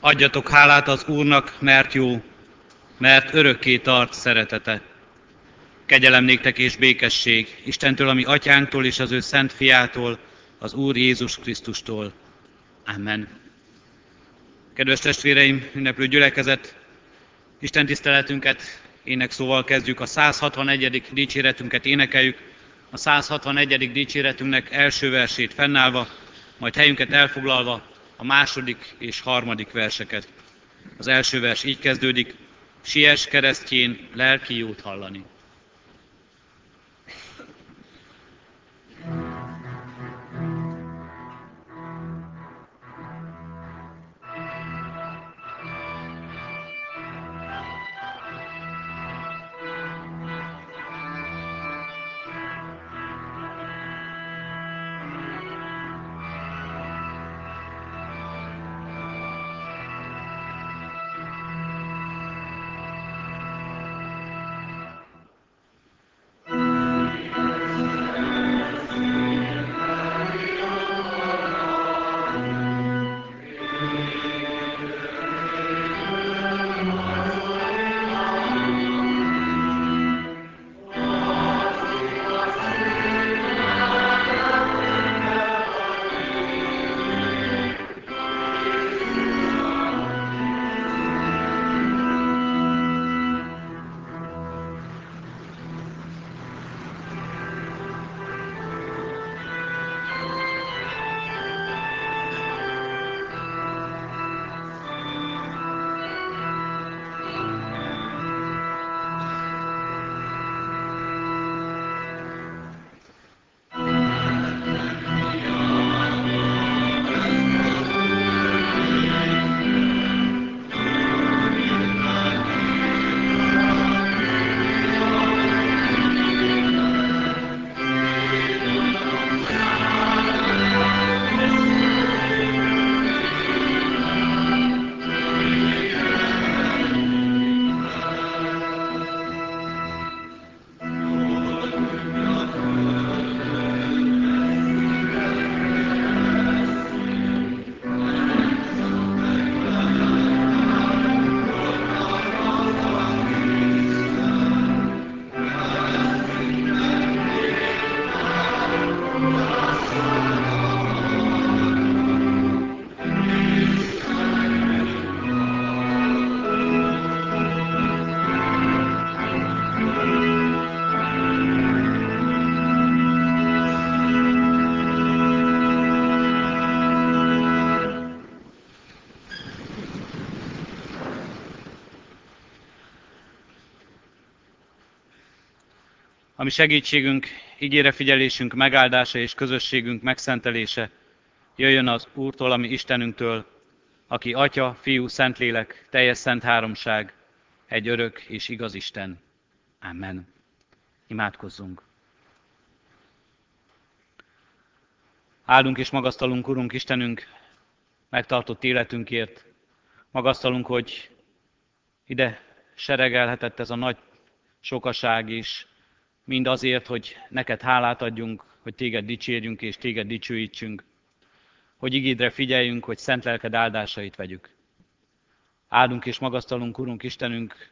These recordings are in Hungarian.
Adjatok hálát az Úrnak, mert jó, mert örökké tart szeretete. Kegyelem néktek és békesség Istentől, ami atyánktól és az ő szent fiától, az Úr Jézus Krisztustól. Amen. Kedves testvéreim, ünneplő gyülekezet, Isten tiszteletünket ének szóval kezdjük, a 161. dicséretünket énekeljük, a 161. dicséretünknek első versét fennállva, majd helyünket elfoglalva a második és harmadik verseket. Az első vers így kezdődik, siess keresztjén lelki jót hallani. Ami segítségünk, ígére figyelésünk megáldása és közösségünk megszentelése jöjjön az Úrtól, ami Istenünktől, aki Atya, Fiú, Szentlélek, teljes szent háromság, egy örök és igaz Isten. Amen. Imádkozzunk. Áldunk és magasztalunk, Urunk Istenünk, megtartott életünkért. Magasztalunk, hogy ide seregelhetett ez a nagy sokaság is, mind azért, hogy neked hálát adjunk, hogy téged dicsérjünk és téged dicsőítsünk, hogy igédre figyeljünk, hogy szent lelked áldásait vegyük. Áldunk és magasztalunk, Urunk Istenünk,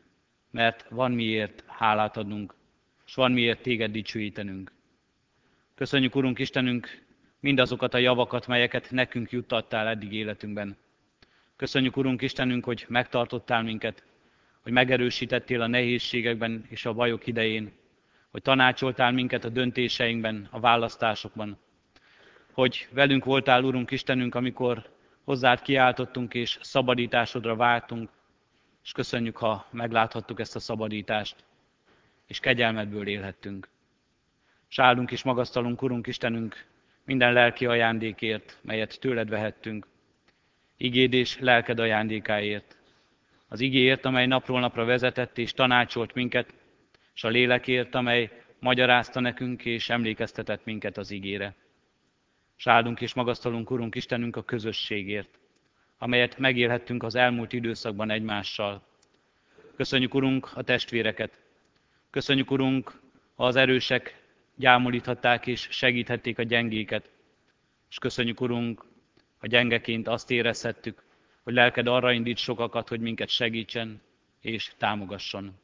mert van miért hálát adnunk, és van miért téged dicsőítenünk. Köszönjük, Urunk Istenünk, mindazokat a javakat, melyeket nekünk juttattál eddig életünkben. Köszönjük, Urunk Istenünk, hogy megtartottál minket, hogy megerősítettél a nehézségekben és a bajok idején, hogy tanácsoltál minket a döntéseinkben, a választásokban, hogy velünk voltál, Urunk Istenünk, amikor hozzád kiáltottunk és szabadításodra váltunk, és köszönjük, ha megláthattuk ezt a szabadítást, és kegyelmedből élhettünk. És áldunk és magasztalunk, Urunk Istenünk, minden lelki ajándékért, melyet tőled vehettünk, igéd és lelked ajándékáért, az igéért, amely napról napra vezetett és tanácsolt minket, és a lélekért, amely magyarázta nekünk és emlékeztetett minket az ígére. S és magasztalunk, Urunk Istenünk, a közösségért, amelyet megélhettünk az elmúlt időszakban egymással. Köszönjük, Urunk, a testvéreket. Köszönjük, Urunk, ha az erősek gyámolíthatták és segíthették a gyengéket. És köszönjük, Urunk, a gyengeként azt érezhettük, hogy lelked arra indít sokakat, hogy minket segítsen és támogasson.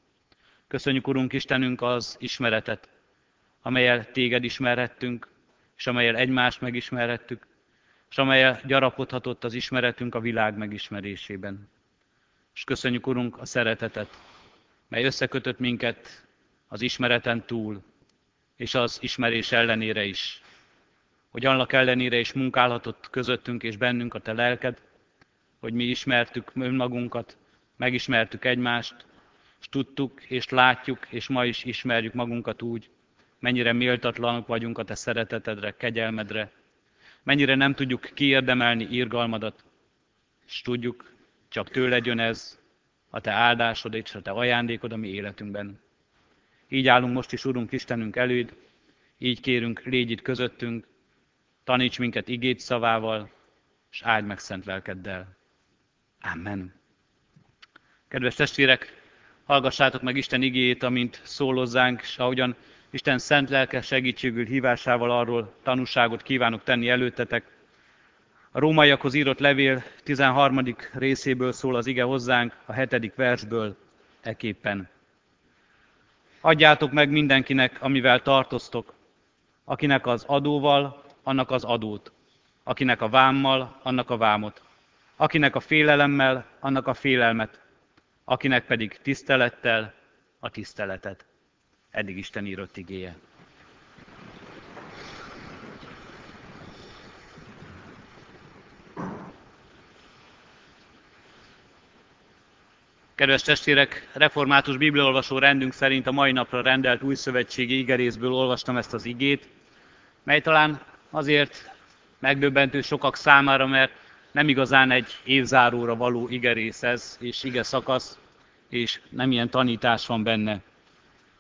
Köszönjük, Urunk Istenünk, az ismeretet, amelyel téged ismerhettünk, és amelyel egymást megismerhettük, és amelyel gyarapodhatott az ismeretünk a világ megismerésében. És köszönjük, Urunk, a szeretetet, mely összekötött minket az ismereten túl, és az ismerés ellenére is. Hogy annak ellenére is munkálhatott közöttünk és bennünk a Te lelked, hogy mi ismertük önmagunkat, megismertük egymást, és tudtuk, és látjuk, és ma is ismerjük magunkat úgy, mennyire méltatlanok vagyunk a Te szeretetedre, kegyelmedre, mennyire nem tudjuk kiérdemelni írgalmadat, és tudjuk, csak tőled jön ez, a Te áldásod és a Te ajándékod a mi életünkben. Így állunk most is, Urunk Istenünk előd, így kérünk, légy itt közöttünk, taníts minket igét szavával, és áld meg szent lelkeddel. Amen. Kedves testvérek, hallgassátok meg Isten igéjét, amint szólozzánk, és ahogyan Isten szent lelke segítségül hívásával arról tanúságot kívánok tenni előttetek. A rómaiakhoz írott levél 13. részéből szól az ige hozzánk, a hetedik versből eképpen. Adjátok meg mindenkinek, amivel tartoztok, akinek az adóval, annak az adót, akinek a vámmal, annak a vámot, akinek a félelemmel, annak a félelmet, akinek pedig tisztelettel, a tiszteletet. Eddig Isten írott igéje. Kedves testvérek, református bibliolvasó rendünk szerint a mai napra rendelt új szövetségi igerészből olvastam ezt az igét, mely talán azért megdöbbentő sokak számára, mert nem igazán egy évzáróra való igerész ez, és ige szakasz, és nem ilyen tanítás van benne.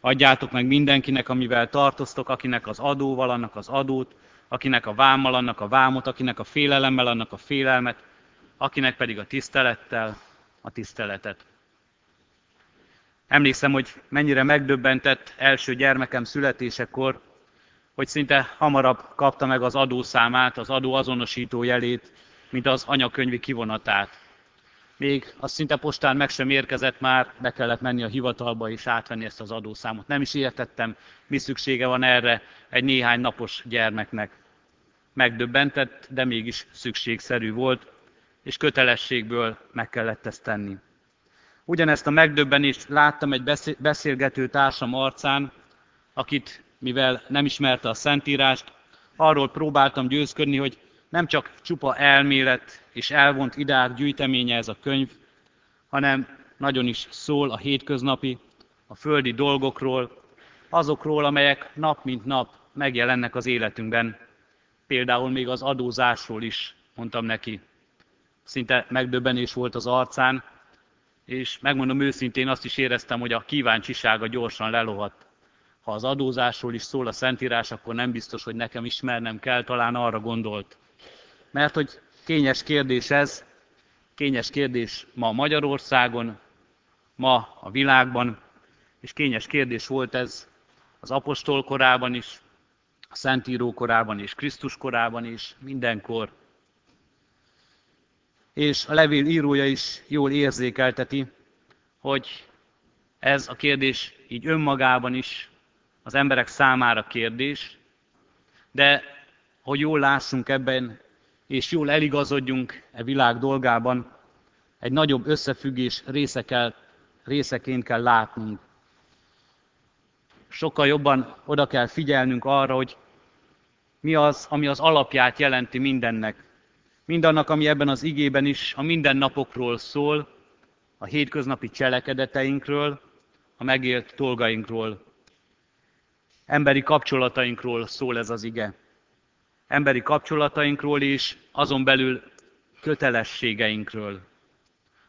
Adjátok meg mindenkinek, amivel tartoztok, akinek az adóval, annak az adót, akinek a vámmal, annak a vámot, akinek a félelemmel, annak a félelmet, akinek pedig a tisztelettel, a tiszteletet. Emlékszem, hogy mennyire megdöbbentett első gyermekem születésekor, hogy szinte hamarabb kapta meg az adószámát, az adó azonosító jelét, mint az anyakönyvi kivonatát. Még az szinte postán meg sem érkezett már, be kellett menni a hivatalba és átvenni ezt az adószámot. Nem is értettem, mi szüksége van erre egy néhány napos gyermeknek. Megdöbbentett, de mégis szükségszerű volt, és kötelességből meg kellett ezt tenni. Ugyanezt a megdöbbenést láttam egy beszélgető társam arcán, akit, mivel nem ismerte a Szentírást, arról próbáltam győzködni, hogy nem csak csupa elmélet és elvont ideák gyűjteménye ez a könyv, hanem nagyon is szól a hétköznapi, a földi dolgokról, azokról, amelyek nap mint nap megjelennek az életünkben. Például még az adózásról is mondtam neki. Szinte megdöbbenés volt az arcán, és megmondom őszintén azt is éreztem, hogy a kíváncsisága gyorsan lelohadt. Ha az adózásról is szól a Szentírás, akkor nem biztos, hogy nekem ismernem kell, talán arra gondolt. Mert hogy kényes kérdés ez, kényes kérdés ma Magyarországon, ma a világban, és kényes kérdés volt ez az apostol korában is, a Szentíró korában és Krisztus korában is, mindenkor. És a levél írója is jól érzékelteti, hogy ez a kérdés így önmagában is az emberek számára kérdés, de hogy jól lássunk ebben, és jól eligazodjunk e világ dolgában, egy nagyobb összefüggés része kell, részeként kell látnunk. Sokkal jobban oda kell figyelnünk arra, hogy mi az, ami az alapját jelenti mindennek. Mindannak, ami ebben az igében is a mindennapokról szól, a hétköznapi cselekedeteinkről, a megélt dolgainkról. Emberi kapcsolatainkról szól ez az ige emberi kapcsolatainkról is, azon belül kötelességeinkről,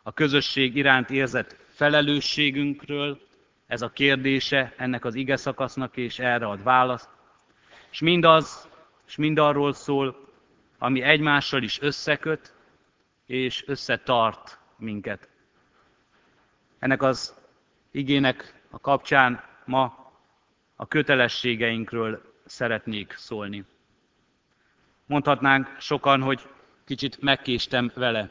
a közösség iránt érzett felelősségünkről, ez a kérdése ennek az ige szakasznak, és erre ad választ. És mindaz, és mindarról szól, ami egymással is összeköt, és összetart minket. Ennek az igének a kapcsán ma a kötelességeinkről szeretnék szólni. Mondhatnánk sokan, hogy kicsit megkéstem vele.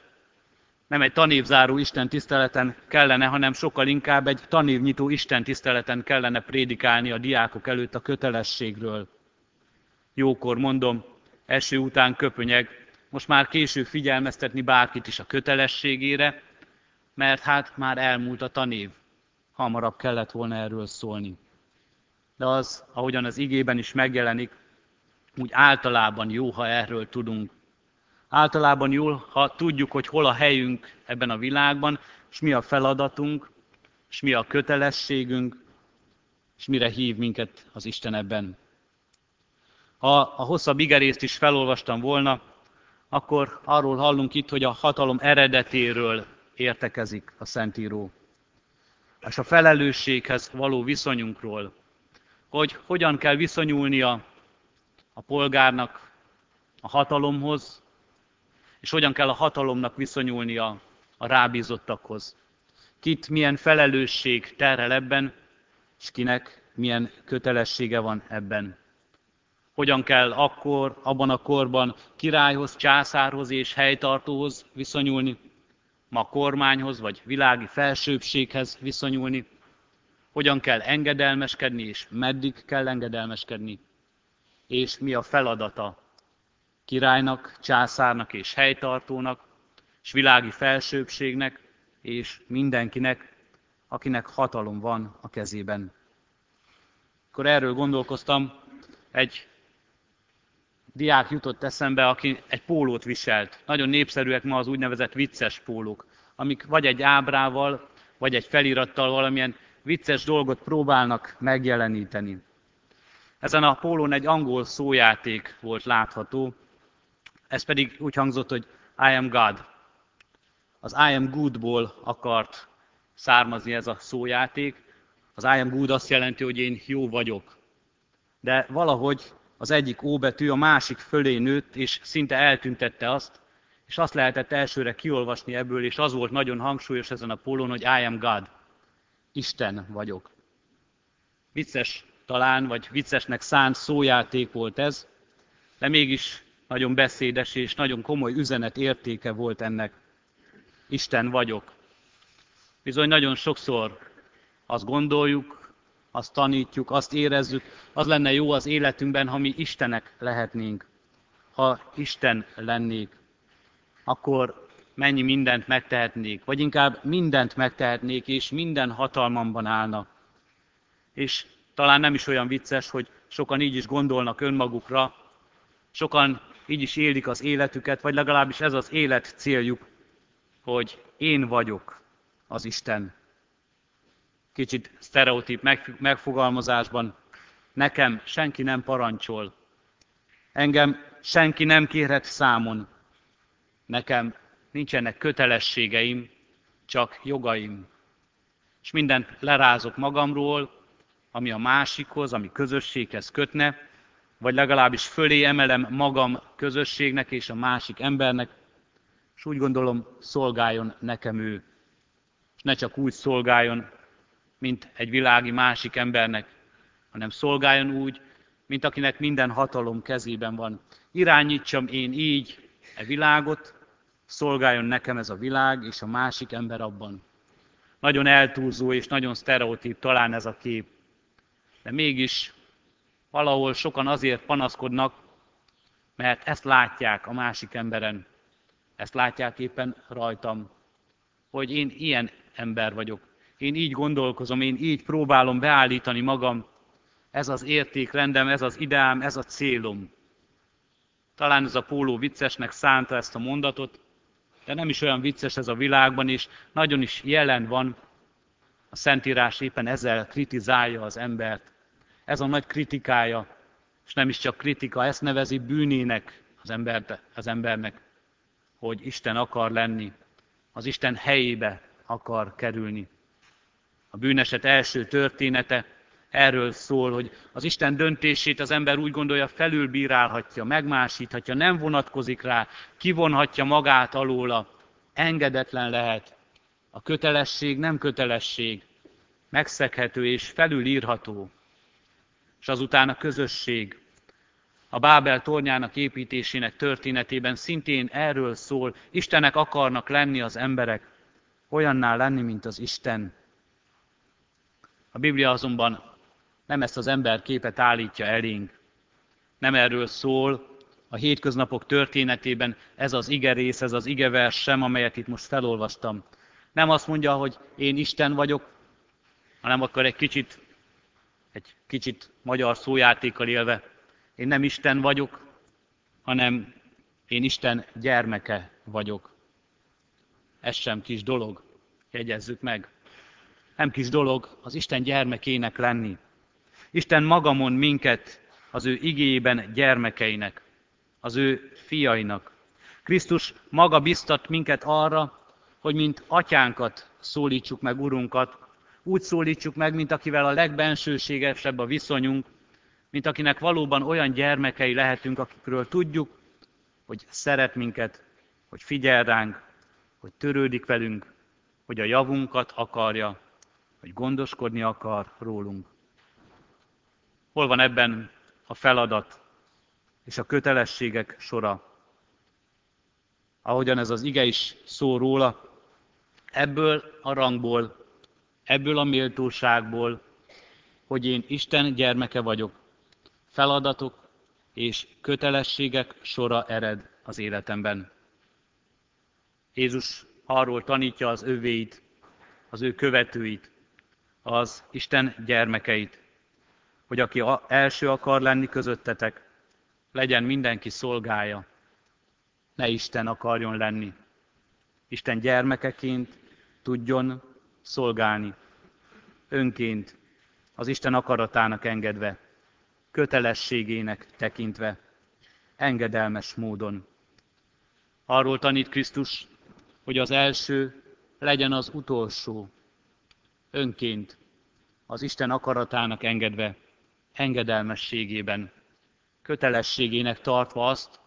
nem egy tanévzáró Isten tiszteleten kellene, hanem sokkal inkább egy tanévnyitó Isten tiszteleten kellene prédikálni a diákok előtt a kötelességről. Jókor mondom, eső után köpönyeg, most már késő figyelmeztetni bárkit is a kötelességére, mert hát már elmúlt a tanév. Hamarabb kellett volna erről szólni. De az, ahogyan az igében is megjelenik, úgy általában jó, ha erről tudunk. Általában jó, ha tudjuk, hogy hol a helyünk ebben a világban, és mi a feladatunk, és mi a kötelességünk, és mire hív minket az Isten ebben. Ha a hosszabb igerészt is felolvastam volna, akkor arról hallunk itt, hogy a hatalom eredetéről értekezik a Szentíró. És a felelősséghez való viszonyunkról, hogy hogyan kell viszonyulnia a polgárnak a hatalomhoz, és hogyan kell a hatalomnak viszonyulnia a rábízottakhoz. Kit milyen felelősség terhel ebben, és kinek milyen kötelessége van ebben. Hogyan kell akkor, abban a korban királyhoz, császárhoz és helytartóhoz viszonyulni, ma kormányhoz vagy világi felsőbbséghez viszonyulni, hogyan kell engedelmeskedni, és meddig kell engedelmeskedni, és mi a feladata királynak, császárnak és helytartónak, és világi felsőbbségnek, és mindenkinek, akinek hatalom van a kezében. Akkor erről gondolkoztam, egy diák jutott eszembe, aki egy pólót viselt. Nagyon népszerűek ma az úgynevezett vicces pólók, amik vagy egy ábrával, vagy egy felirattal valamilyen vicces dolgot próbálnak megjeleníteni. Ezen a pólón egy angol szójáték volt látható, ez pedig úgy hangzott, hogy I am God. Az I am goodból akart származni ez a szójáték. Az I am good azt jelenti, hogy én jó vagyok. De valahogy az egyik betű a másik fölé nőtt, és szinte eltüntette azt, és azt lehetett elsőre kiolvasni ebből, és az volt nagyon hangsúlyos ezen a pólón, hogy I am God. Isten vagyok. Vicces talán, vagy viccesnek szánt szójáték volt ez, de mégis nagyon beszédes és nagyon komoly üzenet értéke volt ennek. Isten vagyok. Bizony nagyon sokszor azt gondoljuk, azt tanítjuk, azt érezzük, az lenne jó az életünkben, ha mi Istenek lehetnénk. Ha Isten lennék, akkor mennyi mindent megtehetnék, vagy inkább mindent megtehetnék, és minden hatalmamban állna. És talán nem is olyan vicces, hogy sokan így is gondolnak önmagukra, sokan így is élik az életüket, vagy legalábbis ez az élet céljuk, hogy én vagyok az Isten. Kicsit sztereotíp megfogalmazásban, nekem senki nem parancsol, engem senki nem kérhet számon, nekem nincsenek kötelességeim, csak jogaim. És mindent lerázok magamról, ami a másikhoz, ami közösséghez kötne, vagy legalábbis fölé emelem magam közösségnek és a másik embernek, és úgy gondolom, szolgáljon nekem ő. És ne csak úgy szolgáljon, mint egy világi másik embernek, hanem szolgáljon úgy, mint akinek minden hatalom kezében van. Irányítsam én így e világot, szolgáljon nekem ez a világ, és a másik ember abban. Nagyon eltúlzó és nagyon sztereotíp talán ez a kép. De mégis valahol sokan azért panaszkodnak, mert ezt látják a másik emberen. Ezt látják éppen rajtam, hogy én ilyen ember vagyok. Én így gondolkozom, én így próbálom beállítani magam. Ez az értékrendem, ez az ideám, ez a célom. Talán ez a póló viccesnek szánta ezt a mondatot, de nem is olyan vicces ez a világban, és nagyon is jelen van. A Szentírás éppen ezzel kritizálja az embert. Ez a nagy kritikája, és nem is csak kritika, ezt nevezi bűnének az, embert, az embernek, hogy Isten akar lenni, az Isten helyébe akar kerülni. A bűneset első története erről szól, hogy az Isten döntését az ember úgy gondolja felülbírálhatja, megmásíthatja, nem vonatkozik rá, kivonhatja magát alóla, engedetlen lehet. A kötelesség nem kötelesség, megszeghető és felülírható és azután a közösség. a Bábel tornyának építésének történetében szintén erről szól. Istenek akarnak lenni az emberek, olyanná lenni, mint az Isten. A Biblia azonban nem ezt az ember képet állítja elénk. Nem erről szól a hétköznapok történetében ez az igerész, ez az igevers sem, amelyet itt most felolvastam. Nem azt mondja, hogy én Isten vagyok, hanem akkor egy kicsit, egy kicsit magyar szójátékkal élve, én nem Isten vagyok, hanem én Isten gyermeke vagyok. Ez sem kis dolog, jegyezzük meg. Nem kis dolog az Isten gyermekének lenni. Isten maga mond minket az ő igében gyermekeinek, az ő fiainak. Krisztus maga biztat minket arra, hogy mint atyánkat szólítsuk meg Urunkat, úgy szólítsuk meg, mint akivel a legbensőségesebb a viszonyunk, mint akinek valóban olyan gyermekei lehetünk, akikről tudjuk, hogy szeret minket, hogy figyel ránk, hogy törődik velünk, hogy a javunkat akarja, hogy gondoskodni akar rólunk. Hol van ebben a feladat és a kötelességek sora? Ahogyan ez az ige is szól róla, ebből a rangból, ebből a méltóságból, hogy én Isten gyermeke vagyok, feladatok és kötelességek sora ered az életemben. Jézus arról tanítja az övéit, az ő követőit, az Isten gyermekeit, hogy aki első akar lenni közöttetek, legyen mindenki szolgája, ne Isten akarjon lenni. Isten gyermekeként tudjon szolgálni, önként, az Isten akaratának engedve, kötelességének tekintve, engedelmes módon. Arról tanít Krisztus, hogy az első legyen az utolsó, önként, az Isten akaratának engedve, engedelmességében, kötelességének tartva azt,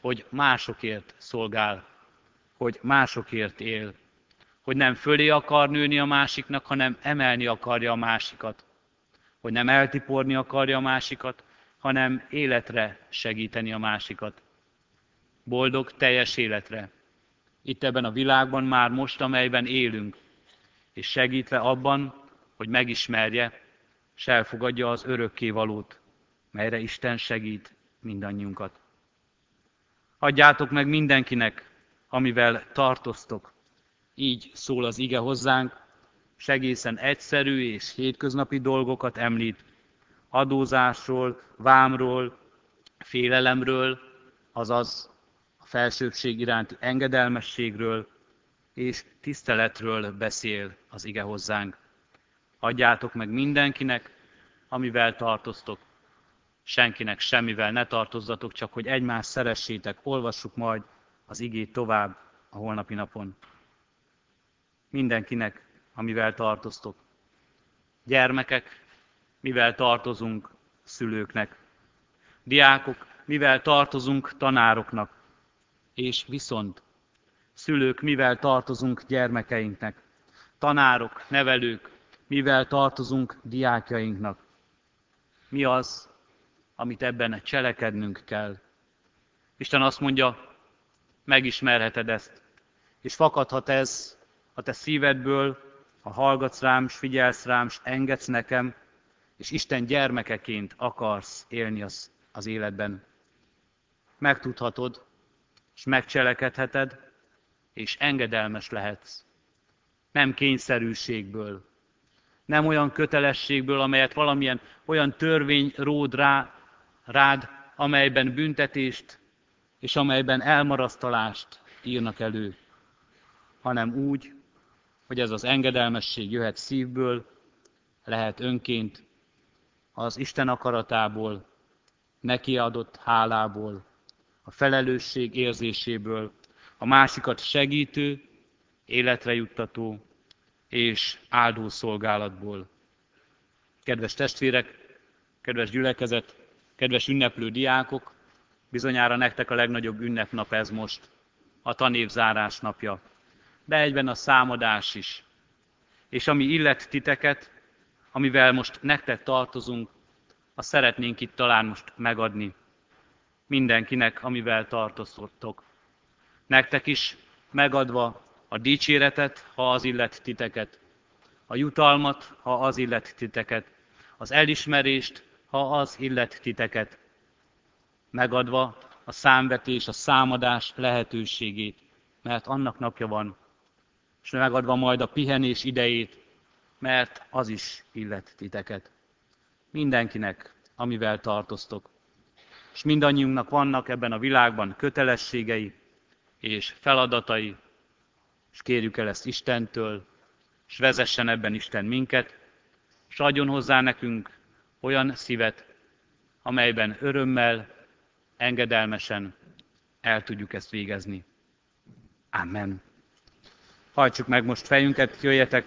hogy másokért szolgál, hogy másokért él, hogy nem fölé akar nőni a másiknak, hanem emelni akarja a másikat, hogy nem eltiporni akarja a másikat, hanem életre segíteni a másikat. Boldog, teljes életre. Itt ebben a világban már most, amelyben élünk, és segítve abban, hogy megismerje, és elfogadja az valót, melyre Isten segít mindannyiunkat. Adjátok meg mindenkinek, amivel tartoztok. Így szól az ige hozzánk, és egészen egyszerű és hétköznapi dolgokat említ. Adózásról, vámról, félelemről, azaz a felsőbbség iránti engedelmességről és tiszteletről beszél az ige hozzánk. Adjátok meg mindenkinek, amivel tartoztok. Senkinek semmivel ne tartozzatok, csak hogy egymást szeressétek. Olvassuk majd az igét tovább a holnapi napon. Mindenkinek, amivel tartoztok. Gyermekek, mivel tartozunk szülőknek. Diákok, mivel tartozunk tanároknak. És viszont szülők, mivel tartozunk gyermekeinknek. Tanárok, nevelők, mivel tartozunk diákjainknak. Mi az, amit ebben cselekednünk kell. Isten azt mondja, megismerheted ezt, és fakadhat ez a te szívedből, ha hallgatsz rám, s figyelsz rám, s engedsz nekem, és Isten gyermekeként akarsz élni az, az életben. Megtudhatod, és megcselekedheted, és engedelmes lehetsz. Nem kényszerűségből, nem olyan kötelességből, amelyet valamilyen olyan törvény ród rá, rád, amelyben büntetést és amelyben elmarasztalást írnak elő, hanem úgy, hogy ez az engedelmesség jöhet szívből, lehet önként, az Isten akaratából, neki adott hálából, a felelősség érzéséből, a másikat segítő, életre juttató és áldó szolgálatból. Kedves testvérek, kedves gyülekezet, kedves ünneplő diákok, bizonyára nektek a legnagyobb ünnepnap ez most, a tanévzárás napja, de egyben a számadás is. És ami illet titeket, amivel most nektek tartozunk, azt szeretnénk itt talán most megadni. mindenkinek, amivel tartoztok. Nektek is megadva a dicséretet, ha az illet titeket, a jutalmat, ha az illet titeket, az elismerést, ha az illet titeket, megadva a számvetés, a számadás lehetőségét, mert annak napja van, és megadva majd a pihenés idejét, mert az is illet titeket. Mindenkinek, amivel tartoztok. És mindannyiunknak vannak ebben a világban kötelességei és feladatai, és kérjük el ezt Istentől, és vezessen ebben Isten minket, és adjon hozzá nekünk olyan szívet, amelyben örömmel, engedelmesen el tudjuk ezt végezni. Amen. Hajtsuk meg most fejünket, jöjjetek,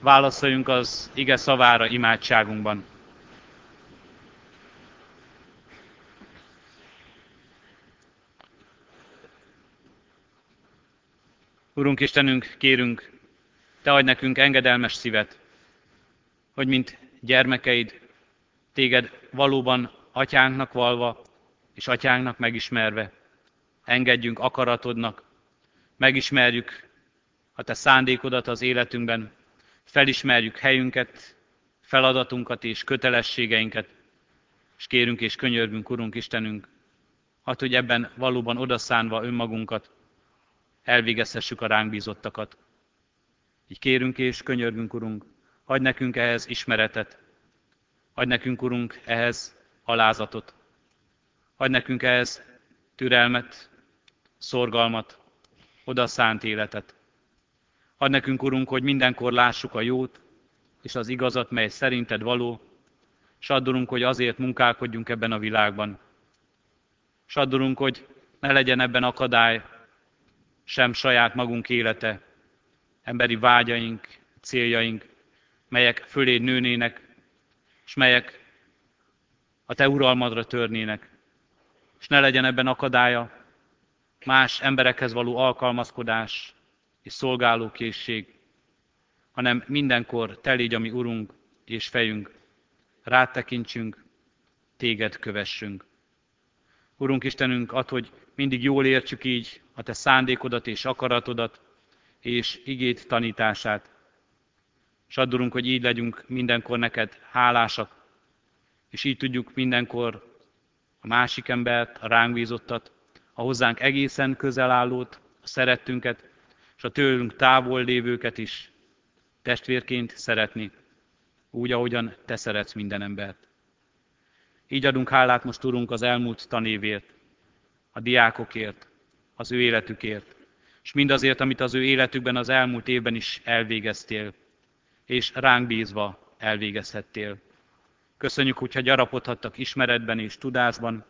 válaszoljunk az ige szavára imádságunkban. Urunk Istenünk, kérünk, Te adj nekünk engedelmes szívet, hogy mint gyermekeid, Téged valóban atyánknak valva és atyánknak megismerve, engedjünk akaratodnak, megismerjük a Te szándékodat az életünkben, felismerjük helyünket, feladatunkat és kötelességeinket, és kérünk és könyörgünk, Urunk Istenünk, hát, hogy ebben valóban odaszánva önmagunkat, elvégezhessük a ránk bízottakat. Így kérünk és könyörgünk, Urunk, adj nekünk ehhez ismeretet, adj nekünk, Urunk, ehhez alázatot, adj nekünk ehhez türelmet, szorgalmat, odaszánt életet. Adj nekünk, Urunk, hogy mindenkor lássuk a jót és az igazat, mely szerinted való, és addulunk, hogy azért munkálkodjunk ebben a világban. És addulunk, hogy ne legyen ebben akadály sem saját magunk élete, emberi vágyaink, céljaink, melyek fölé nőnének, és melyek a te uralmadra törnének. És ne legyen ebben akadálya más emberekhez való alkalmazkodás és szolgálókészség, hanem mindenkor te légy a Urunk és fejünk, rád tekintsünk, téged kövessünk. Urunk Istenünk, ad, hogy mindig jól értsük így a te szándékodat és akaratodat, és igét tanítását. És addulunk, hogy így legyünk mindenkor neked hálásak, és így tudjuk mindenkor a másik embert, a ránk bízottat, a hozzánk egészen közel állót, a szerettünket, és a tőlünk távol lévőket is testvérként szeretni, úgy, ahogyan te szeretsz minden embert. Így adunk hálát most, Urunk, az elmúlt tanévért, a diákokért, az ő életükért, és mindazért, amit az ő életükben az elmúlt évben is elvégeztél, és ránk bízva elvégezhettél. Köszönjük, hogyha gyarapodhattak ismeretben és tudásban,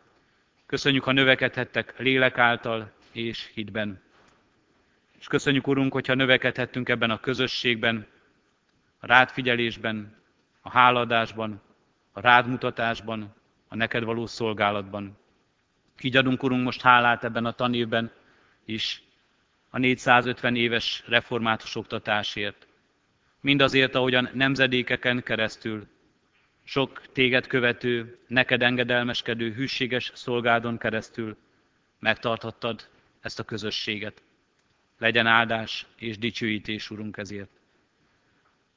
köszönjük, ha növekedhettek lélek által és hitben. És köszönjük, Urunk, hogyha növekedhettünk ebben a közösségben, a rádfigyelésben, a háladásban, a rádmutatásban, a neked való szolgálatban. Így adunk, Urunk, most hálát ebben a tanévben is a 450 éves református oktatásért. Mindazért, ahogyan nemzedékeken keresztül sok téged követő, neked engedelmeskedő, hűséges szolgádon keresztül megtarthattad ezt a közösséget. Legyen áldás és dicsőítés, Urunk, ezért.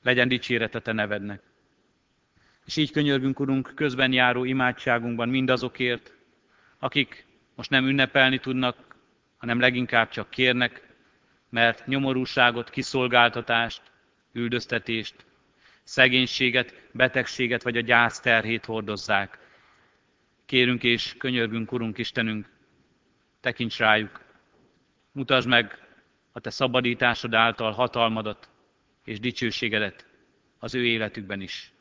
Legyen dicsérete Te nevednek. És így könyörgünk, Urunk, közben járó imádságunkban mindazokért, akik most nem ünnepelni tudnak, hanem leginkább csak kérnek, mert nyomorúságot, kiszolgáltatást, üldöztetést, szegénységet, betegséget vagy a gyász terhét hordozzák. Kérünk és könyörgünk, Urunk Istenünk, tekints rájuk, mutasd meg a Te szabadításod által hatalmadat és dicsőségedet az ő életükben is.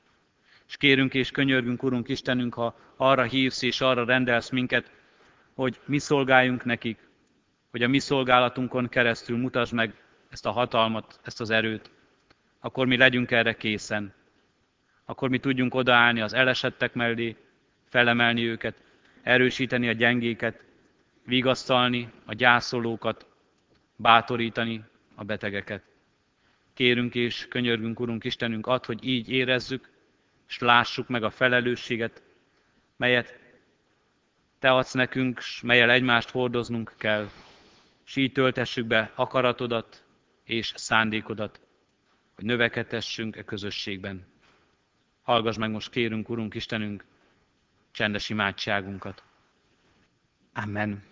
És kérünk és könyörgünk, Urunk Istenünk, ha arra hívsz és arra rendelsz minket, hogy mi szolgáljunk nekik, hogy a mi szolgálatunkon keresztül mutasd meg ezt a hatalmat, ezt az erőt, akkor mi legyünk erre készen. Akkor mi tudjunk odaállni az elesettek mellé, felemelni őket, erősíteni a gyengéket, vigasztalni a gyászolókat, bátorítani a betegeket. Kérünk és könyörgünk, Urunk Istenünk, ad, hogy így érezzük, és lássuk meg a felelősséget, melyet Te adsz nekünk, s melyel egymást hordoznunk kell, s így töltessük be akaratodat és szándékodat, hogy növekedhessünk e közösségben. Hallgass meg most kérünk, Urunk Istenünk, csendes imádságunkat. Amen.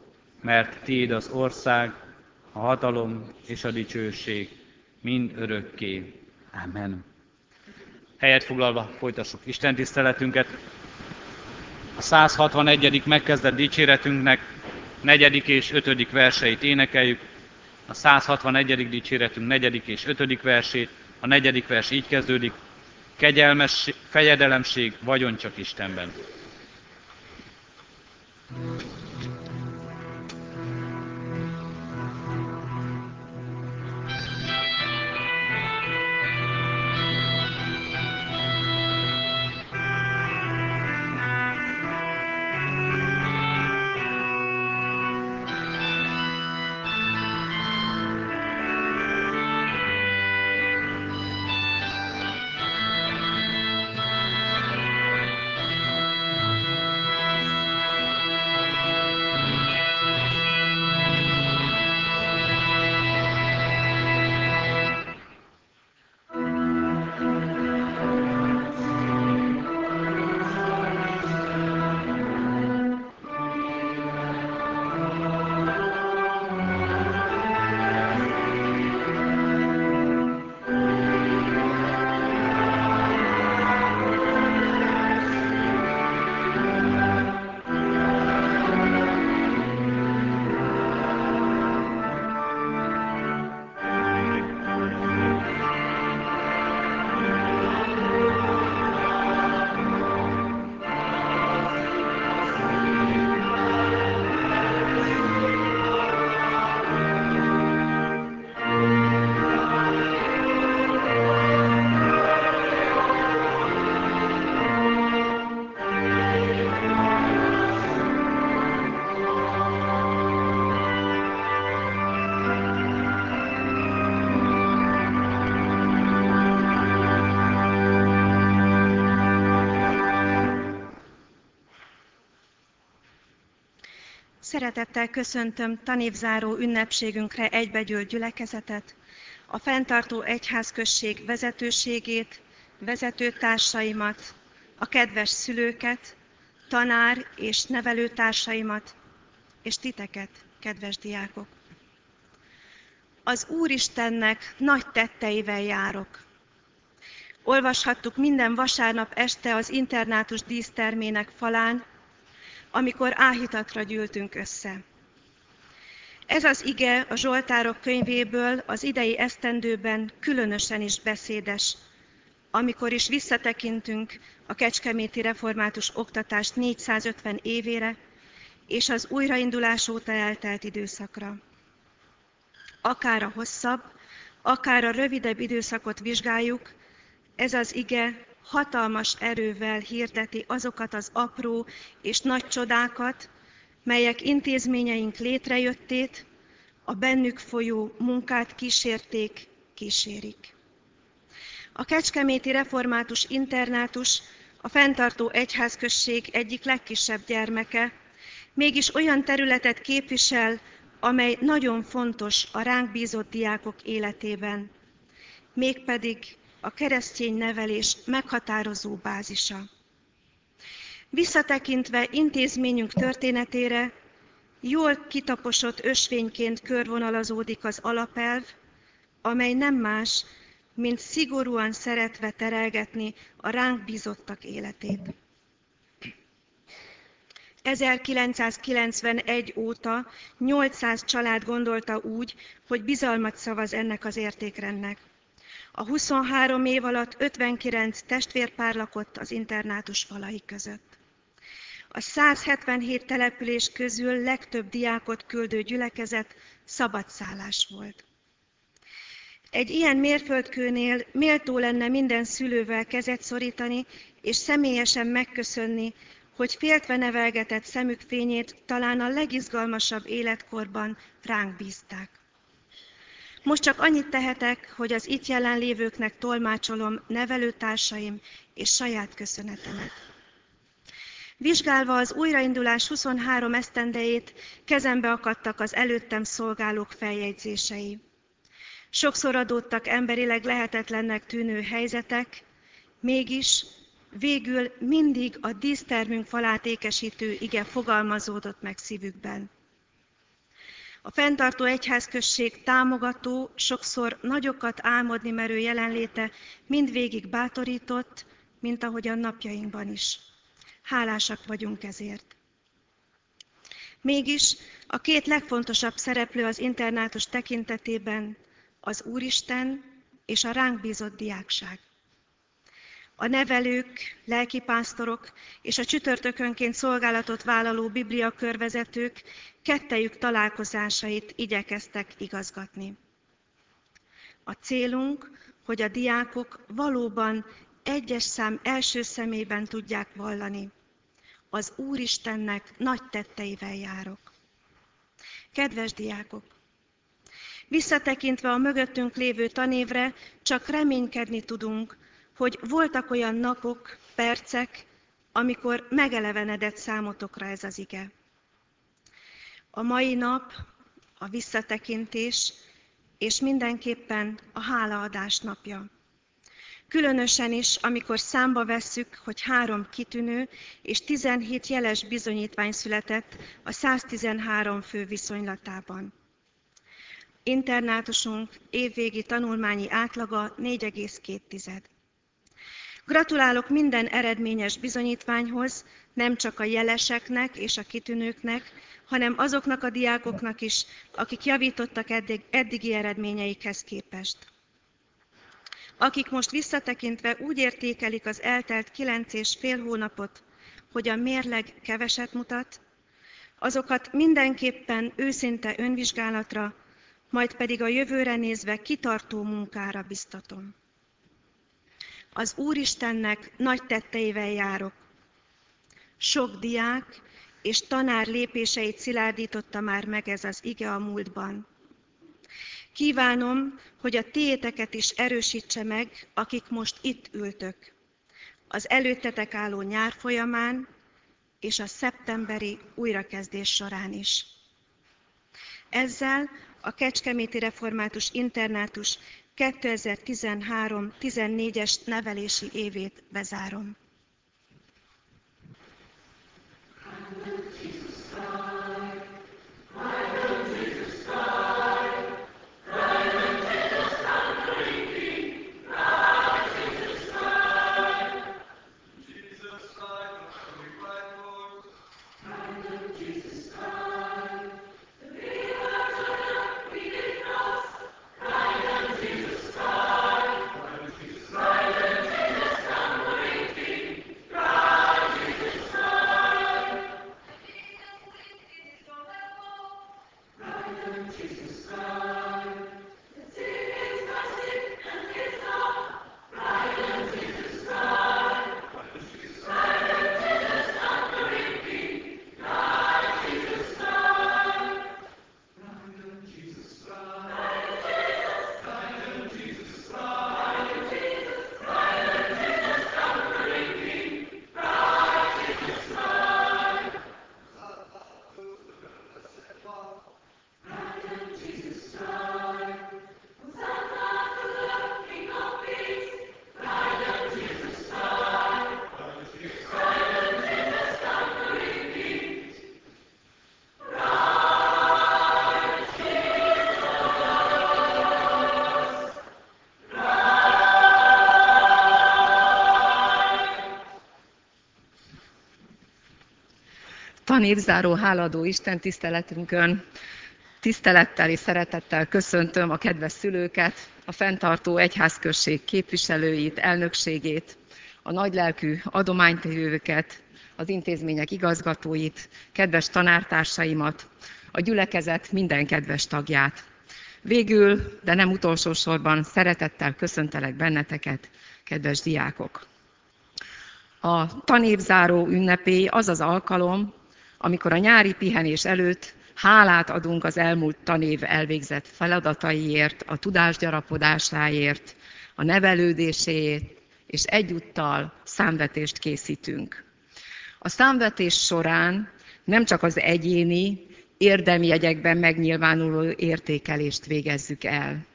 mert Tiéd az ország, a hatalom és a dicsőség mind örökké. Amen. Helyet foglalva folytassuk Isten tiszteletünket. A 161. megkezdett dicséretünknek negyedik és ötödik verseit énekeljük. A 161. dicséretünk negyedik és ötödik versét. A negyedik vers így kezdődik. Kegyelmes, fejedelemség vagyon csak Istenben. Szeretettel köszöntöm tanévzáró ünnepségünkre egybegyűlt gyülekezetet, a fenntartó egyházközség vezetőségét, vezetőtársaimat, a kedves szülőket, tanár és nevelőtársaimat, és titeket, kedves diákok. Az Úristennek nagy tetteivel járok. Olvashattuk minden vasárnap este az internátus dísztermének falán, amikor áhítatra gyűltünk össze. Ez az ige a Zsoltárok könyvéből az idei esztendőben különösen is beszédes, amikor is visszatekintünk a Kecskeméti Református Oktatás 450 évére és az újraindulás óta eltelt időszakra. Akár a hosszabb, akár a rövidebb időszakot vizsgáljuk, ez az ige hatalmas erővel hirdeti azokat az apró és nagy csodákat, melyek intézményeink létrejöttét, a bennük folyó munkát kísérték, kísérik. A Kecskeméti Református Internátus a fenntartó egyházközség egyik legkisebb gyermeke, mégis olyan területet képvisel, amely nagyon fontos a ránk bízott diákok életében, mégpedig a keresztény nevelés meghatározó bázisa. Visszatekintve intézményünk történetére, jól kitaposott ösvényként körvonalazódik az alapelv, amely nem más, mint szigorúan szeretve terelgetni a ránk bízottak életét. 1991 óta 800 család gondolta úgy, hogy bizalmat szavaz ennek az értékrendnek. A 23 év alatt 59 testvérpár lakott az internátus falai között. A 177 település közül legtöbb diákot küldő gyülekezet szabadszállás volt. Egy ilyen mérföldkőnél méltó lenne minden szülővel kezet szorítani, és személyesen megköszönni, hogy féltve nevelgetett szemük fényét talán a legizgalmasabb életkorban ránk bízták. Most csak annyit tehetek, hogy az itt jelenlévőknek tolmácsolom nevelőtársaim és saját köszönetemet. Vizsgálva az újraindulás 23 esztendejét, kezembe akadtak az előttem szolgálók feljegyzései. Sokszor adódtak emberileg lehetetlennek tűnő helyzetek, mégis végül mindig a dísztermünk falát ékesítő ige fogalmazódott meg szívükben. A fenntartó egyházközség támogató, sokszor nagyokat álmodni merő jelenléte mindvégig bátorított, mint ahogy a napjainkban is. Hálásak vagyunk ezért. Mégis a két legfontosabb szereplő az internátus tekintetében az Úristen és a ránk bízott diákság. A nevelők, lelkipásztorok és a csütörtökönként szolgálatot vállaló bibliakörvezetők kettejük találkozásait igyekeztek igazgatni. A célunk, hogy a diákok valóban egyes szám első szemében tudják vallani. Az Úristennek nagy tetteivel járok. Kedves diákok! Visszatekintve a mögöttünk lévő tanévre, csak reménykedni tudunk, hogy voltak olyan napok, percek, amikor megelevenedett számotokra ez az ige. A mai nap a visszatekintés, és mindenképpen a hálaadás napja. Különösen is, amikor számba vesszük, hogy három kitűnő és 17 jeles bizonyítvány született a 113 fő viszonylatában. Internátusunk évvégi tanulmányi átlaga 4,2. Gratulálok minden eredményes bizonyítványhoz, nem csak a jeleseknek és a kitűnőknek, hanem azoknak a diákoknak is, akik javítottak eddig, eddigi eredményeikhez képest. Akik most visszatekintve úgy értékelik az eltelt kilenc és fél hónapot, hogy a mérleg keveset mutat, azokat mindenképpen őszinte önvizsgálatra, majd pedig a jövőre nézve kitartó munkára biztatom. Az Úristennek nagy tetteivel járok. Sok diák és tanár lépéseit szilárdította már meg ez az ige a múltban. Kívánom, hogy a tiéteket is erősítse meg, akik most itt ültök. Az előttetek álló nyár folyamán és a szeptemberi újrakezdés során is. Ezzel a Kecskeméti Református Internátus 2013-14-es nevelési évét bezárom. Tanévzáró háladó Isten tiszteletünkön tisztelettel és szeretettel köszöntöm a kedves szülőket, a fenntartó egyházközség képviselőit, elnökségét, a nagylelkű adománytevőket, az intézmények igazgatóit, kedves tanártársaimat, a gyülekezet minden kedves tagját. Végül, de nem utolsó sorban szeretettel köszöntelek benneteket, kedves diákok. A tanévzáró ünnepé az az alkalom, amikor a nyári pihenés előtt hálát adunk az elmúlt tanév elvégzett feladataiért, a tudásgyarapodásáért, a nevelődéséért, és egyúttal számvetést készítünk. A számvetés során nem csak az egyéni, érdemjegyekben megnyilvánuló értékelést végezzük el.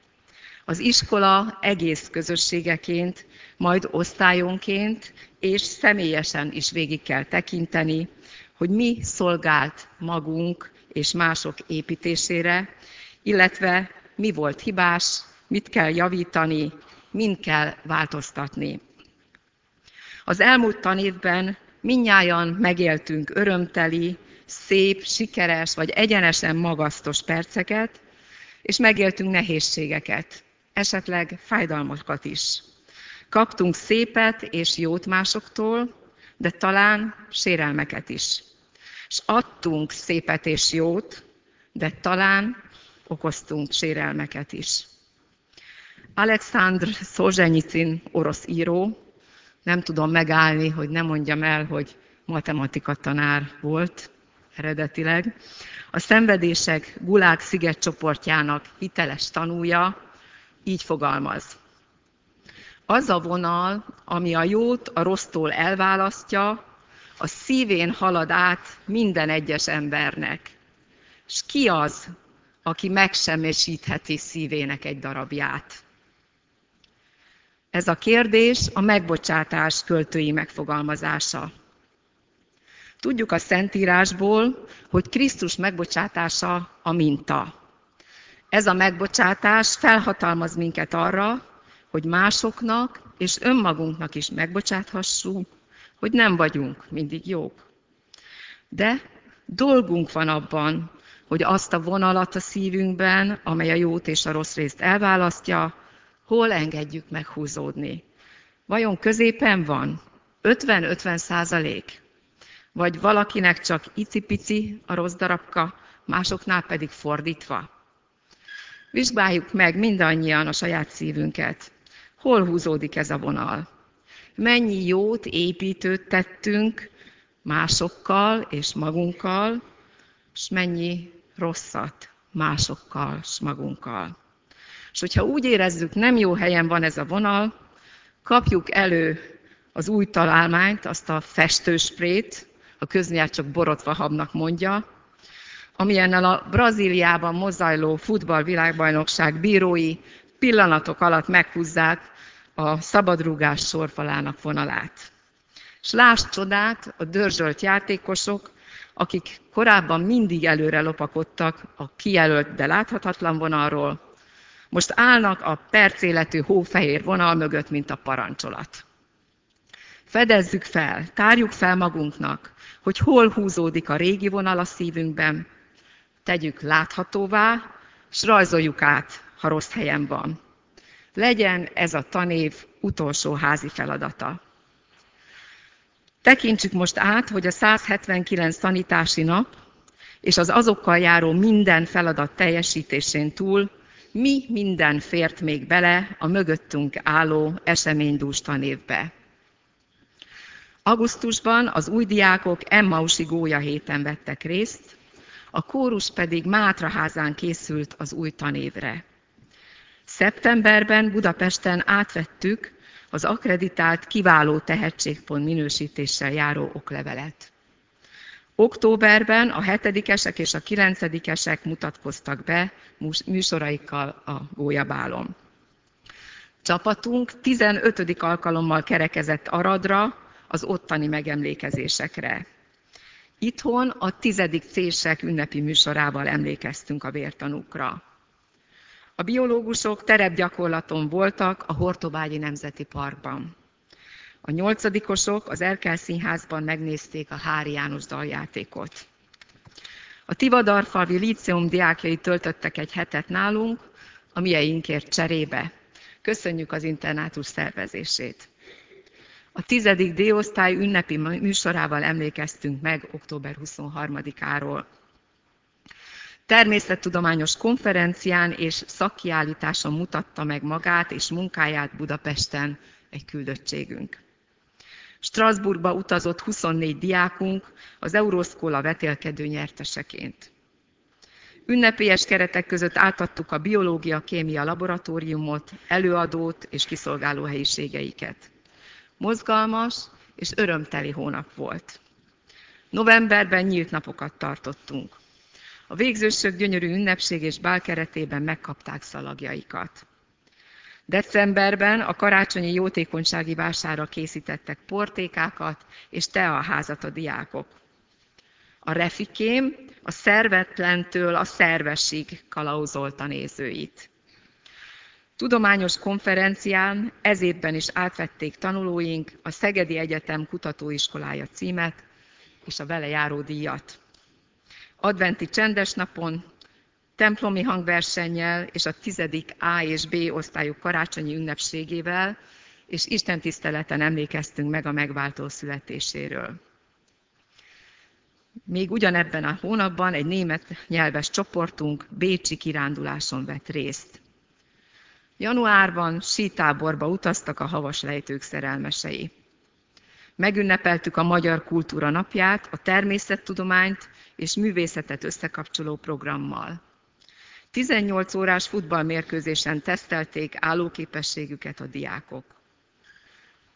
Az iskola egész közösségeként, majd osztályonként és személyesen is végig kell tekinteni, hogy mi szolgált magunk és mások építésére, illetve mi volt hibás, mit kell javítani, mind kell változtatni. Az elmúlt tanévben minnyáján megéltünk örömteli, szép, sikeres vagy egyenesen magasztos perceket, és megéltünk nehézségeket, esetleg fájdalmakat is. Kaptunk szépet és jót másoktól, de talán sérelmeket is. És adtunk szépet és jót, de talán okoztunk sérelmeket is. Alexandr Szolzsenyicin orosz író, nem tudom megállni, hogy nem mondjam el, hogy matematika tanár volt eredetileg. A szenvedések Gulák csoportjának hiteles tanúja így fogalmaz. Az a vonal, ami a jót a rossztól elválasztja, a szívén halad át minden egyes embernek. És ki az, aki megsemmisítheti szívének egy darabját? Ez a kérdés a megbocsátás költői megfogalmazása. Tudjuk a Szentírásból, hogy Krisztus megbocsátása a minta. Ez a megbocsátás felhatalmaz minket arra, hogy másoknak és önmagunknak is megbocsáthassunk, hogy nem vagyunk mindig jók. De dolgunk van abban, hogy azt a vonalat a szívünkben, amely a jót és a rossz részt elválasztja, hol engedjük meghúzódni. Vajon középen van? 50-50 százalék? Vagy valakinek csak icipici a rossz darabka, másoknál pedig fordítva? Vizsgáljuk meg mindannyian a saját szívünket. Hol húzódik ez a vonal? Mennyi jót, építőt tettünk másokkal és magunkkal, és mennyi rosszat másokkal és magunkkal. És hogyha úgy érezzük, nem jó helyen van ez a vonal, kapjuk elő az új találmányt, azt a festősprét, a köznyelv csak borotva habnak mondja, amilyennel a Brazíliában mozajló futballvilágbajnokság bírói pillanatok alatt meghúzzák a szabadrúgás sorfalának vonalát. És lásd csodát, a dörzsölt játékosok, akik korábban mindig előre lopakodtak a kijelölt, de láthatatlan vonalról, most állnak a percéletű hófehér vonal mögött, mint a parancsolat. Fedezzük fel, tárjuk fel magunknak, hogy hol húzódik a régi vonal a szívünkben, tegyük láthatóvá, és rajzoljuk át, ha rossz helyen van. Legyen ez a tanév utolsó házi feladata. Tekintsük most át, hogy a 179 tanítási nap és az azokkal járó minden feladat teljesítésén túl mi minden fért még bele a mögöttünk álló eseménydús tanévbe. Augusztusban az új diákok Emmausi Gólya héten vettek részt, a kórus pedig Mátraházán készült az új tanévre. Szeptemberben Budapesten átvettük az akreditált kiváló tehetségpont minősítéssel járó oklevelet. Októberben a hetedikesek és a kilencedikesek mutatkoztak be műsoraikkal a gólyabálon. Csapatunk 15. alkalommal kerekezett Aradra, az ottani megemlékezésekre. Itthon a tizedik cések ünnepi műsorával emlékeztünk a vértanúkra. A biológusok terepgyakorlaton voltak a Hortobágyi Nemzeti Parkban. A nyolcadikosok az Erkel Színházban megnézték a Hári János daljátékot. A Tivadarfalvi Líceum diákjai töltöttek egy hetet nálunk, a mieinkért cserébe. Köszönjük az internátus szervezését. A tizedik D-osztály ünnepi műsorával emlékeztünk meg október 23-áról. Természettudományos konferencián és szakkiállításon mutatta meg magát és munkáját Budapesten egy küldöttségünk. Strasbourgba utazott 24 diákunk az Euroszkóla vetélkedő nyerteseként. Ünnepélyes keretek között átadtuk a biológia-kémia laboratóriumot, előadót és kiszolgáló helyiségeiket. Mozgalmas és örömteli hónap volt. Novemberben nyílt napokat tartottunk. A végzősök gyönyörű ünnepség és bál keretében megkapták szalagjaikat. Decemberben a karácsonyi jótékonysági vására készítettek portékákat és teaházat a diákok. A refikém a szervetlentől a szervesig kalauzolta nézőit. Tudományos konferencián ez évben is átvették tanulóink a Szegedi Egyetem Kutatóiskolája címet és a vele járó díjat. Adventi csendes napon, templomi hangversennyel és a tizedik A és B osztályok karácsonyi ünnepségével és Isten tiszteleten emlékeztünk meg a megváltó születéséről. Még ugyanebben a hónapban egy német nyelves csoportunk Bécsi kiránduláson vett részt. Januárban sítáborba utaztak a havas lejtők szerelmesei. Megünnepeltük a Magyar Kultúra Napját, a természettudományt és művészetet összekapcsoló programmal. 18 órás futballmérkőzésen tesztelték állóképességüket a diákok.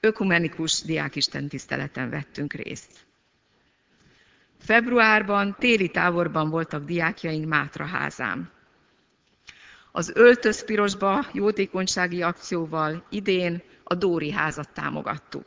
Ökumenikus diákistentiszteleten vettünk részt. Februárban téli táborban voltak diákjaink Mátra házán. Az Öltöz Pirosba jótékonysági akcióval idén a Dóri házat támogattuk.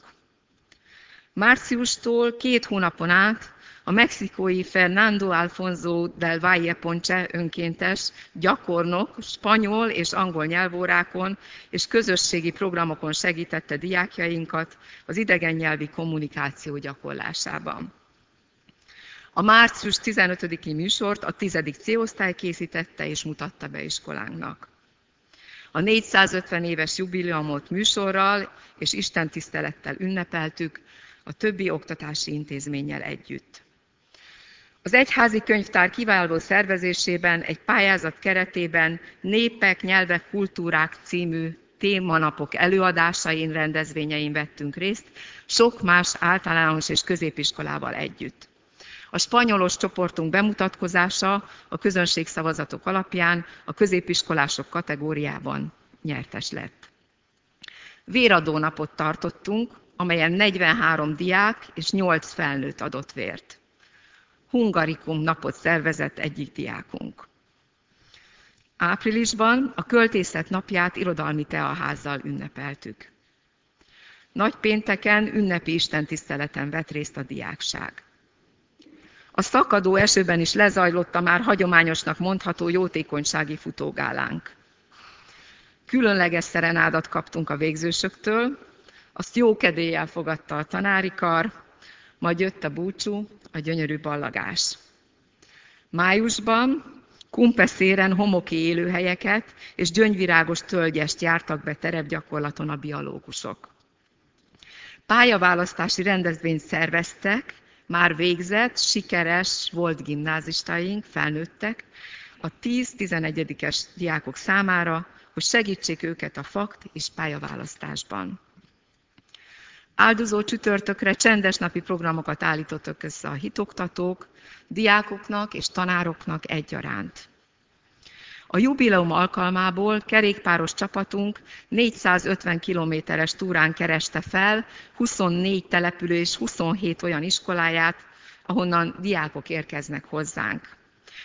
Márciustól két hónapon át a mexikói Fernando Alfonso del Valle Ponce önkéntes, gyakornok, spanyol és angol nyelvórákon és közösségi programokon segítette diákjainkat az idegen nyelvi kommunikáció gyakorlásában. A március 15-i műsort a 10. C-osztály készítette és mutatta be iskolánknak. A 450 éves jubileumot műsorral és Isten tisztelettel ünnepeltük a többi oktatási intézménnyel együtt. Az egyházi könyvtár kiváló szervezésében egy pályázat keretében Népek, Nyelvek, Kultúrák című témanapok előadásain, rendezvényein vettünk részt, sok más általános és középiskolával együtt. A spanyolos csoportunk bemutatkozása a közönségszavazatok alapján a középiskolások kategóriában nyertes lett. Véradó napot tartottunk, amelyen 43 diák és 8 felnőtt adott vért. Hungarikum napot szervezett egyik diákunk. Áprilisban a költészet napját irodalmi teaházzal ünnepeltük. Nagy pénteken ünnepi istentiszteleten vett részt a diákság. A szakadó esőben is lezajlott a már hagyományosnak mondható jótékonysági futógálánk. Különleges szerenádat kaptunk a végzősöktől, azt jó kedéllyel fogadta a tanári kar, majd jött a búcsú, a gyönyörű ballagás. Májusban kumpeszéren homoki élőhelyeket és gyöngyvirágos tölgyest jártak be terepgyakorlaton a biológusok. Pályaválasztási rendezvényt szerveztek, már végzett, sikeres volt gimnázistaink, felnőttek, a 10-11-es diákok számára, hogy segítsék őket a fakt és pályaválasztásban. Áldozó csütörtökre csendes napi programokat állítottak össze a hitoktatók, diákoknak és tanároknak egyaránt. A jubileum alkalmából kerékpáros csapatunk 450 kilométeres túrán kereste fel 24 települő és 27 olyan iskoláját, ahonnan diákok érkeznek hozzánk.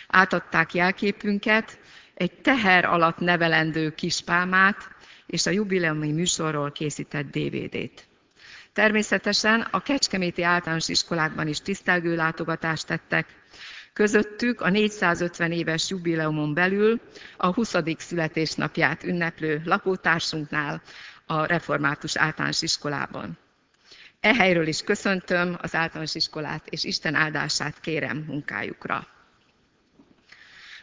Átadták jelképünket, egy teher alatt nevelendő kispálmát és a jubileumi műsorról készített DVD-t. Természetesen a kecskeméti általános iskolákban is tisztelgő látogatást tettek, Közöttük a 450 éves jubileumon belül a 20. születésnapját ünneplő lakótársunknál a református általános iskolában. E helyről is köszöntöm az általános iskolát, és Isten áldását kérem munkájukra.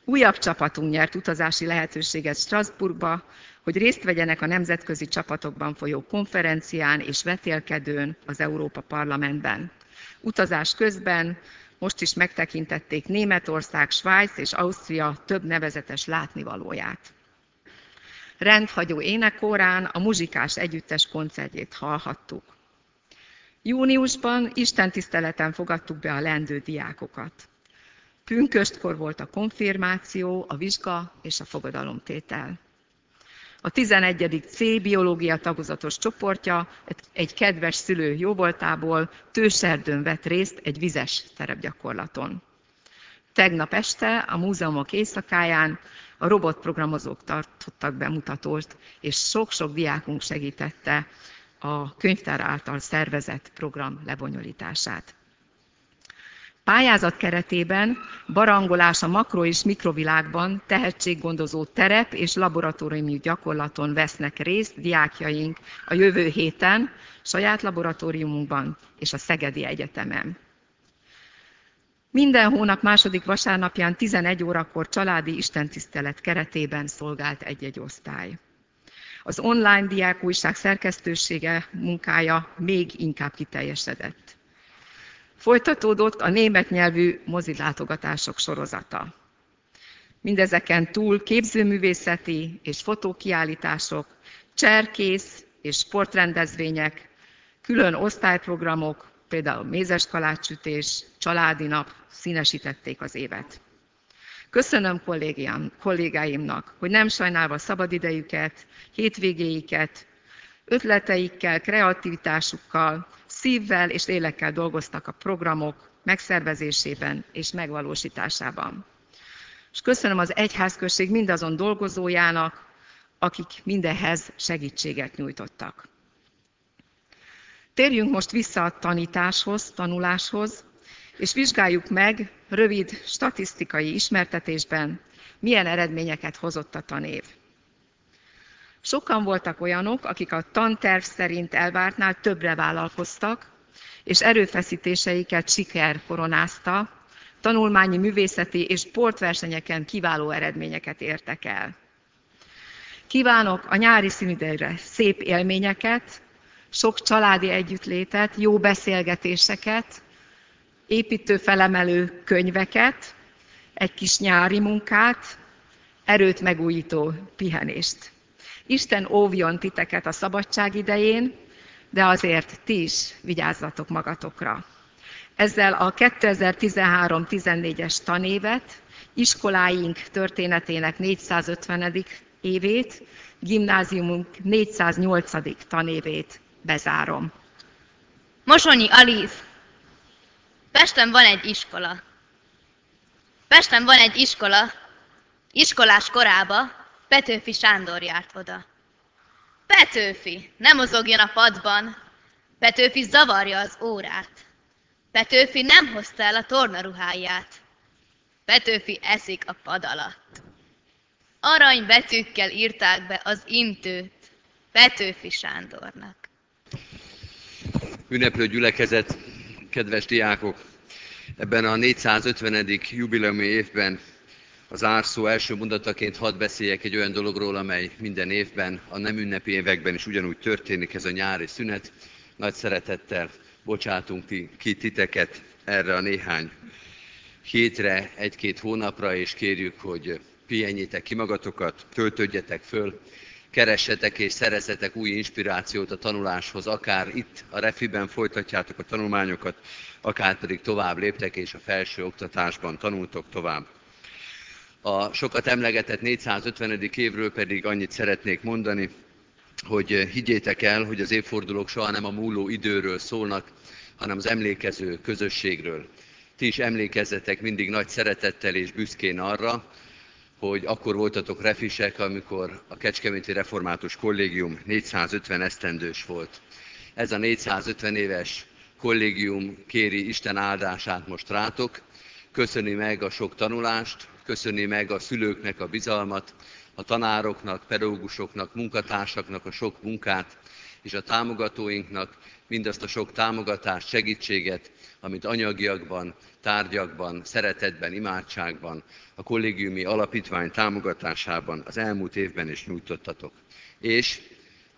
Újabb csapatunk nyert utazási lehetőséget Strasbourgba, hogy részt vegyenek a nemzetközi csapatokban folyó konferencián és vetélkedőn az Európa Parlamentben. Utazás közben most is megtekintették Németország, Svájc és Ausztria több nevezetes látnivalóját. Rendhagyó énekórán a muzsikás együttes koncertjét hallhattuk. Júniusban Isten tiszteleten fogadtuk be a lendő diákokat. Pünköstkor volt a konfirmáció, a vizsga és a fogadalomtétel. A 11. C biológia tagozatos csoportja egy kedves szülő jóvoltából tőserdőn vett részt egy vizes terepgyakorlaton. Tegnap este a múzeumok éjszakáján a robotprogramozók tartottak bemutatót, és sok-sok diákunk segítette a könyvtár által szervezett program lebonyolítását. Pályázat keretében barangolás a makro- és mikrovilágban tehetséggondozó terep és laboratóriumi gyakorlaton vesznek részt diákjaink a jövő héten saját laboratóriumunkban és a Szegedi Egyetemen. Minden hónap második vasárnapján 11 órakor családi istentisztelet keretében szolgált egy-egy osztály. Az online diákújság szerkesztősége munkája még inkább kiteljesedett. Folytatódott a német nyelvű mozilátogatások sorozata. Mindezeken túl képzőművészeti és fotókiállítások, cserkész és sportrendezvények, külön osztályprogramok, például mézes kalácsütés, családi nap színesítették az évet. Köszönöm kollégáimnak, hogy nem sajnálva szabadidejüket, hétvégéiket, ötleteikkel, kreativitásukkal, szívvel és lélekkel dolgoztak a programok megszervezésében és megvalósításában. És köszönöm az egyházközség mindazon dolgozójának, akik mindenhez segítséget nyújtottak. Térjünk most vissza a tanításhoz, tanuláshoz, és vizsgáljuk meg rövid statisztikai ismertetésben, milyen eredményeket hozott a tanév. Sokan voltak olyanok, akik a tanterv szerint elvártnál többre vállalkoztak, és erőfeszítéseiket siker koronázta, tanulmányi, művészeti és sportversenyeken kiváló eredményeket értek el. Kívánok a nyári színidejre szép élményeket, sok családi együttlétet, jó beszélgetéseket, építő felemelő könyveket, egy kis nyári munkát, erőt megújító pihenést. Isten óvjon titeket a szabadság idején, de azért ti is vigyázzatok magatokra. Ezzel a 2013-14-es tanévet, iskoláink történetének 450. évét, gimnáziumunk 408. tanévét bezárom. Mosonyi Aliz. Pesten van egy iskola. Pesten van egy iskola. Iskolás korába Petőfi Sándor járt oda. Petőfi, nem mozogjon a padban. Petőfi zavarja az órát. Petőfi nem hozta el a tornaruháját. Petőfi eszik a pad alatt. Arany betűkkel írták be az intőt Petőfi Sándornak. Ünneplő gyülekezet, kedves diákok! Ebben a 450. jubileumi évben az árszó első mondataként hadd beszéljek egy olyan dologról, amely minden évben, a nem ünnepi években is ugyanúgy történik, ez a nyári szünet. Nagy szeretettel bocsátunk ki titeket erre a néhány hétre, egy-két hónapra, és kérjük, hogy pihenjétek ki magatokat, töltődjetek föl, keressetek és szerezzetek új inspirációt a tanuláshoz, akár itt a Refiben folytatjátok a tanulmányokat, akár pedig tovább léptek és a felső oktatásban tanultok tovább. A sokat emlegetett 450. évről pedig annyit szeretnék mondani, hogy higgyétek el, hogy az évfordulók soha nem a múló időről szólnak, hanem az emlékező közösségről. Ti is emlékezzetek mindig nagy szeretettel és büszkén arra, hogy akkor voltatok refisek, amikor a Kecskeméti Református Kollégium 450 esztendős volt. Ez a 450 éves kollégium kéri Isten áldását most rátok, köszöni meg a sok tanulást, köszöni meg a szülőknek a bizalmat, a tanároknak, pedagógusoknak, munkatársaknak a sok munkát, és a támogatóinknak mindazt a sok támogatást, segítséget, amit anyagiakban, tárgyakban, szeretetben, imádságban, a kollégiumi alapítvány támogatásában az elmúlt évben is nyújtottatok. És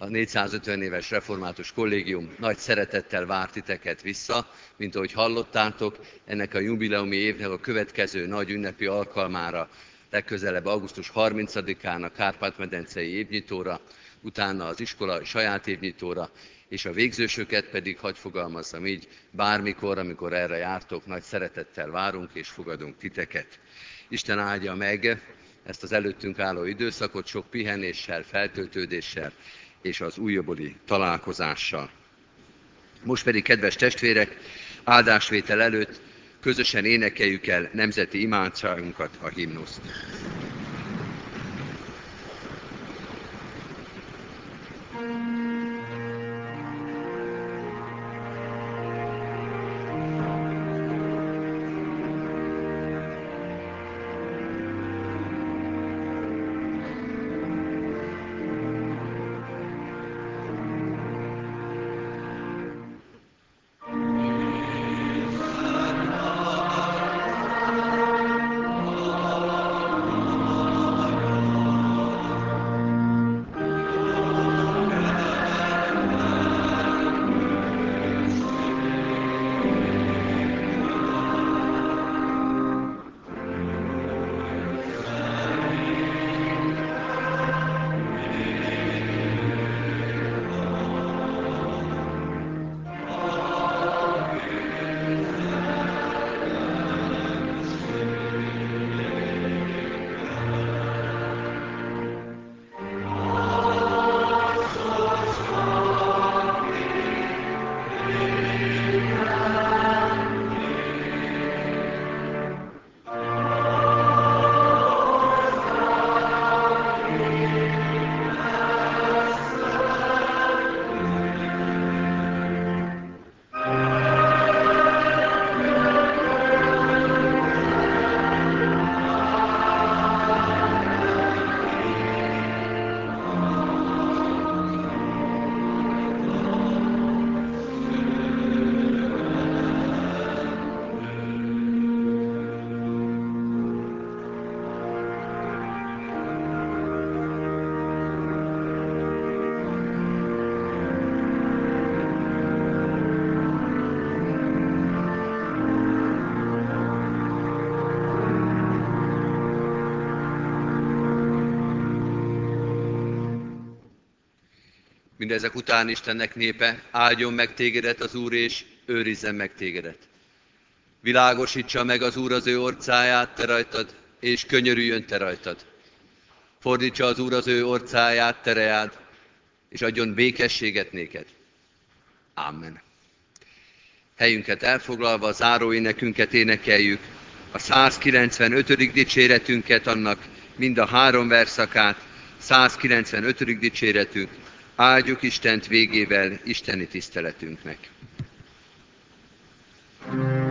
a 450 éves református kollégium nagy szeretettel várt titeket vissza, mint ahogy hallottátok, ennek a jubileumi évnek a következő nagy ünnepi alkalmára, legközelebb augusztus 30-án a Kárpát-medencei évnyitóra, utána az iskola saját évnyitóra, és a végzősöket pedig, hagy fogalmazzam így, bármikor, amikor erre jártok, nagy szeretettel várunk és fogadunk titeket. Isten áldja meg ezt az előttünk álló időszakot sok pihenéssel, feltöltődéssel és az újabboli találkozással. Most pedig, kedves testvérek, áldásvétel előtt közösen énekeljük el nemzeti imádságunkat, a himnuszt. Mindezek után Istennek népe, áldjon meg tégedet az Úr, és őrizzen meg tégedet. Világosítsa meg az Úr az ő orcáját te rajtad, és könyörüljön te rajtad. Fordítsa az Úr az ő orcáját te reád, és adjon békességet néked. Amen. Helyünket elfoglalva, a záróénekünket énekeljük, a 195. dicséretünket, annak mind a három verszakát, 195. dicséretünk, Áldjuk Istent végével isteni tiszteletünknek. Thank you.